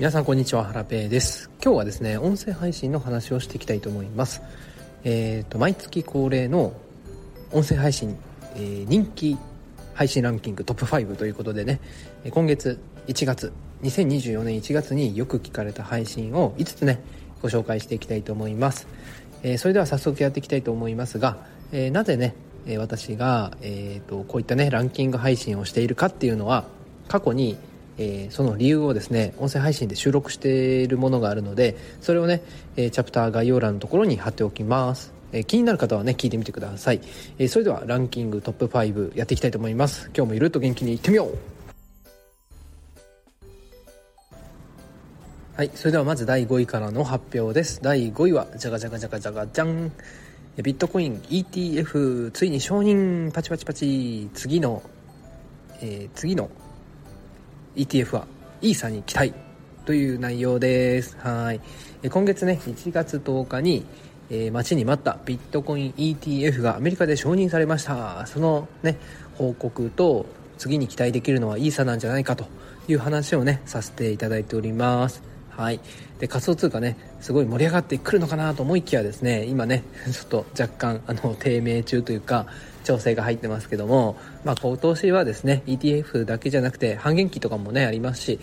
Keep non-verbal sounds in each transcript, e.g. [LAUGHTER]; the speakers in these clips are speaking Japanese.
皆さんこんにちは、ハラペーです。今日はですね、音声配信の話をしていきたいと思います。えっ、ー、と、毎月恒例の音声配信、えー、人気配信ランキングトップ5ということでね、今月1月、2024年1月によく聞かれた配信を5つね、ご紹介していきたいと思います。えー、それでは早速やっていきたいと思いますが、えー、なぜね、私が、えーと、こういったねランキング配信をしているかっていうのは過去に、えー、その理由をですね音声配信で収録しているものがあるのでそれをね、えー、チャプター概要欄のところに貼っておきます、えー、気になる方はね聞いてみてください、えそれではランキングトップ5やっていきたいと思います。今日もゆるっと元気にいってみよう。はい、それではまず第5位からの発表です。第5位は、じゃがじゃがじゃがじゃがじゃん。ビットコイン ETF ついに承認。パチパチパチ。次の、えー、次の ETF はイーサに期待という内容です。はい。今月ね1月10日に、えー、待ちに待ったビットコイン ETF がアメリカで承認されました。そのね報告と次に期待できるのはイーサなんじゃないかという話をねさせていただいております。はい、で仮想通貨ねすごい盛り上がってくるのかなと思いきやですね今ね [LAUGHS] ちょっと若干あの低迷中というか調整が入ってますけども、まあ、今年はですね ETF だけじゃなくて半減期とかもねありますし、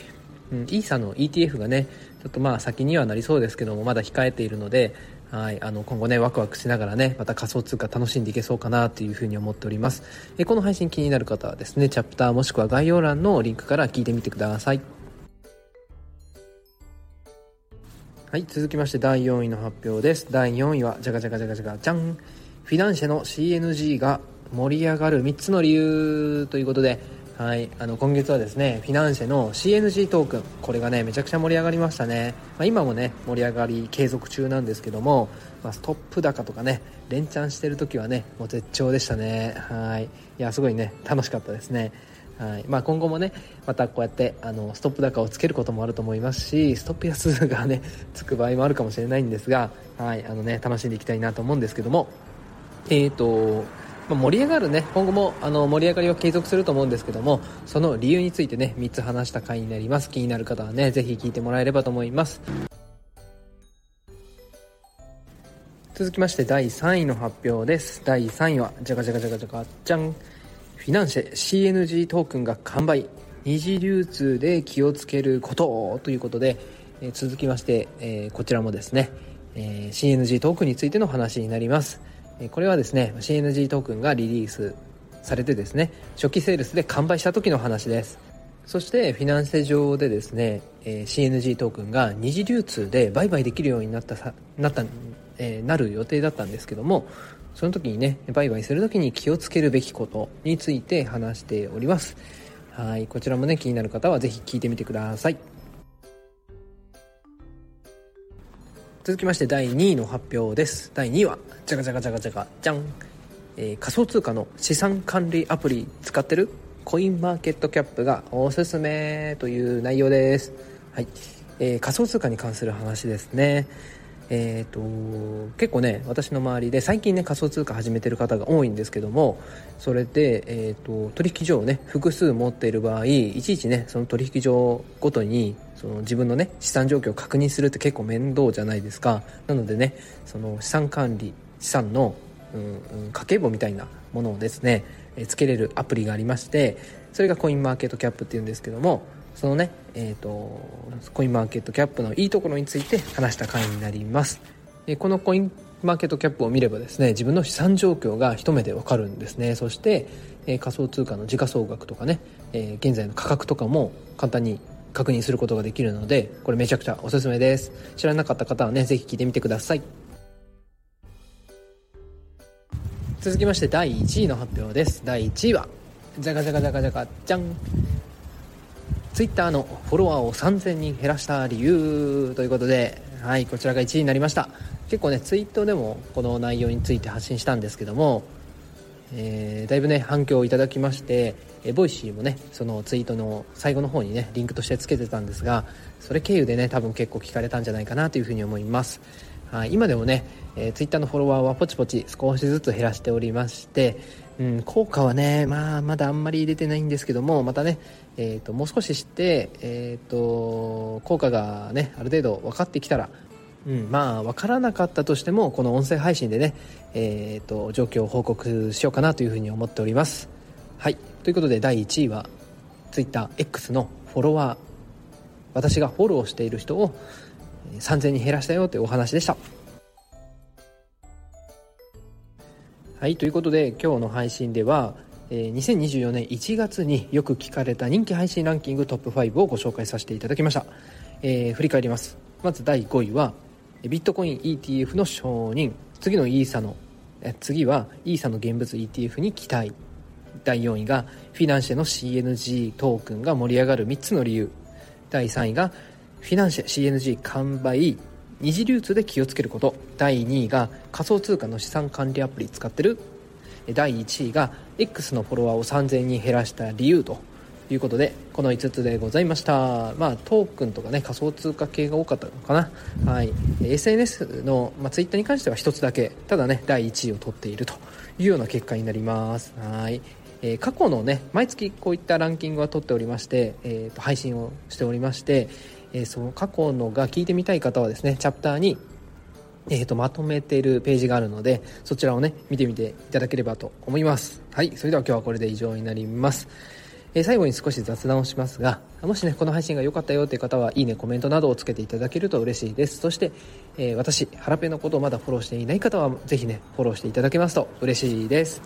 うん、イーサの ETF がねちょっとまあ先にはなりそうですけどもまだ控えているのではい、あの今後ねワクワクしながらねまた仮想通貨楽しんでいけそうかなというふうに思っております。えこの配信気になる方はですねチャプターもしくは概要欄のリンクから聞いてみてください。はい続きまして第4位の発表です。第4位はじゃがじゃがじゃがじゃがじゃんフィナンシェの CNG が盛り上がる3つの理由ということではい、あの今月はですねフィナンシェの CNG トークン。これがねめちゃくちゃ盛り上がりましたね、まあ、今もね盛り上がり継続中なんですけども、まあ、ストップ高とかね連チャンしてる時はねもう絶頂でしたね。はい。いやすごいね楽しかったですね。はい。まあ、今後もねまたこうやってあのストップ高をつけることもあると思いますしストップ安がね [LAUGHS] つく場合もあるかもしれないんですが、はい。あのね、楽しんでいきたいなと思うんですけども。えーとまあ、盛り上がるね今後もあの盛り上がりを継続すると思うんですけどもその理由についてね3つ話した回になります。気になる方はねぜひ聞いてもらえればと思います。続きまして第3位の発表です。第3位はじゃがじゃがじゃがじゃがじゃん。フィナンシェ CNG トークンが完売。二次流通で気をつけることということで、え、続きまして、え、こちらもですね、え、CNG トークンについての話になります、えこれはですね CNG トークンがリリースされてですね初期セールスで完売した時の話です。そしてフィナンシェ上でですね、え CNG トークンが二次流通で売買できるようになったなった、えなる予定だったんですけどもその時にね売買する時に気をつけるべきことについて話しております。はいこちらもね気になる方は是非聞いてみてください。続きまして第2位の発表です。第2位はじゃがじゃがじゃがじゃがじゃん、えー、仮想通貨の資産管理アプリ使ってるコインマーケットキャップがおすすめという内容です。はい、えー、仮想通貨に関する話ですね。えーと、結構ね私の周りで最近ね仮想通貨始めてる方が多いんですけどもそれで、えーと、取引所をね複数持っている場合いちいちねその取引所ごとにその自分のね資産状況を確認するって結構面倒じゃないですか。なのでねその資産管理資産の、うん、家計簿みたいなものをですね、えー、つけれるアプリがありましてそれがコインマーケットキャップっていうんですけどもそのね、えーと、コインマーケットキャップのいいところについて話した回になります。えこのコインマーケットキャップを見ればですね自分の資産状況が一目でわかるんですね。そして、え、仮想通貨の時価総額とかね、え、現在の価格とかも簡単に確認することができるのでこれめちゃくちゃおすすめです。知らなかった方はね是非聞いてみてください。続きまして第1位の発表です。第1位はじゃがじゃがじゃがじゃがじゃんツイッターのフォロワーを3000人減らした理由ということで、はい、こちらが1位になりました。結構ねツイートでもこの内容について発信したんですけども、えー、だいぶね反響をいただきましてえ Voicy もねそのツイートの最後の方にねリンクとしてつけてたんですがそれ経由でね多分結構聞かれたんじゃないかなというふうに思います。はい、今でもね、えー、Twitter のフォロワーはポチポチ少しずつ減らしておりまして、うん、効果はね、まあ、まだあんまり出てないんですけどもまたね、えーと、もう少しして、えーと、効果がねある程度分かってきたらうん、まあ分からなかったとしてもこの音声配信でね、えーと、状況を報告しようかなというふうに思っております。はい。ということで第1位は TwitterX のフォロワー。私がフォローしている人を3000人減らしたよというお話でした。はいということで今日の配信では2024年1月によく聞かれた人気配信ランキングトップ5をご紹介させていただきました、えー、振り返ります。まず第5位はビットコイン ETF の承認。次のイーサの次はイーサの現物 ETF に期待。第4位がフィナンシェの CNG トークンが盛り上がる3つの理由。第3位がフィナンシェ CNG 完売。二次流通で気をつけること。第2位が仮想通貨の資産管理アプリ使ってる。第1位が X のフォロワーを3000人減らした理由と。いうことでこの5つでございました。まあトークンとかね仮想通貨系が多かったのかな。はい。SNS の、まあ、ツイッターに関しては1つだけ。ただね第1位を取っていると。いうような結果になります。はい。えー、過去のね毎月こういったランキングは取っておりまして、えー、と配信をしておりまして、えー、その過去のが聞いてみたい方はですねチャプターにえーと、まとめているページがあるのでそちらをね見てみていただければと思います。はいそれでは今日はこれで以上になります。え最後に少し雑談をしますがもしねこの配信が良かったよという方はいいねコメントなどをつけていただけると嬉しいです。そして、えー、私ハラペのことをまだフォローしていない方はぜひねフォローしていただけますと嬉しいです。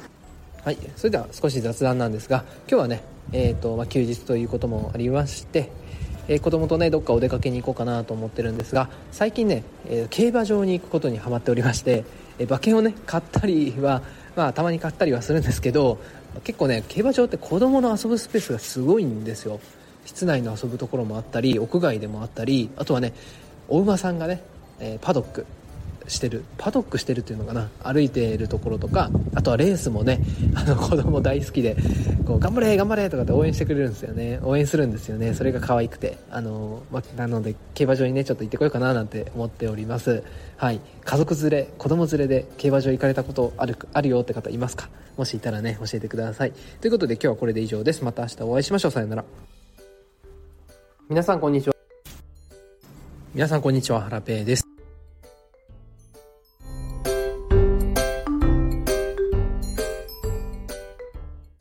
はいそれでは少し雑談なんですが今日はねえーとまあ、休日ということもありまして、えー、子供とねどっかお出かけに行こうかなと思ってるんですが最近ね、えー、競馬場に行くことにはまっておりまして、えー、馬券をね買ったりは、まあ、たまに買ったりはするんですけど結構ね競馬場って子供の遊ぶスペースがすごいんですよ。室内の遊ぶところもあったり屋外でもあったりあとはねお馬さんがね、え、パドック。してるパドックしてるっていうのかな。歩いているところとかあとはレースもね [LAUGHS] あの子供大好きでこう頑張れ頑張れとかって応援してくれるんですよね。応援するんですよね。それが可愛くて。あの、ま、なので競馬場にねちょっと行ってこようかななんて思っております。はい。家族連れ子供連れで競馬場行かれたことあるあるよって方いますか？もしいたらね教えてください。ということで今日はこれで以上です。また明日お会いしましょう。さよなら。皆さんこんにちは。皆さんこんにちは。ハラペーです。